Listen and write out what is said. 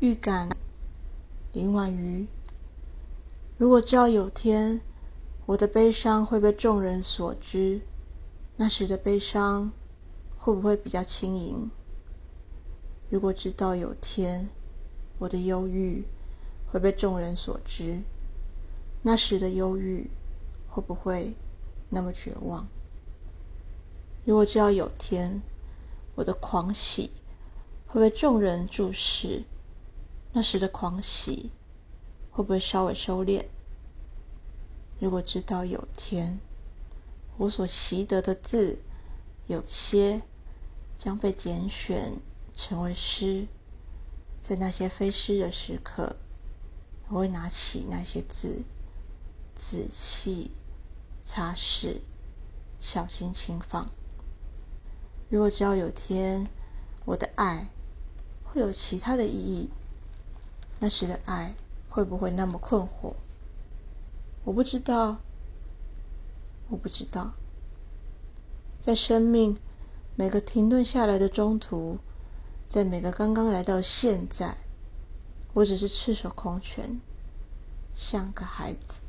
预感。林婉瑜，如果知道有天我的悲伤会被众人所知，那时的悲伤会不会比较轻盈？如果知道有天我的忧郁会被众人所知，那时的忧郁会不会那么绝望？如果知道有天我的狂喜会被众人注视，那时的狂喜会不会稍微收敛？如果知道有天我所习得的字有些将被拣选成为诗，在那些非诗的时刻，我会拿起那些字，仔细擦拭，小心轻放。如果知道有天我的爱会有其他的意义。那时的爱会不会那么困惑？我不知道，我不知道。在生命每个停顿下来的中途，在每个刚刚来到现在，我只是赤手空拳，像个孩子。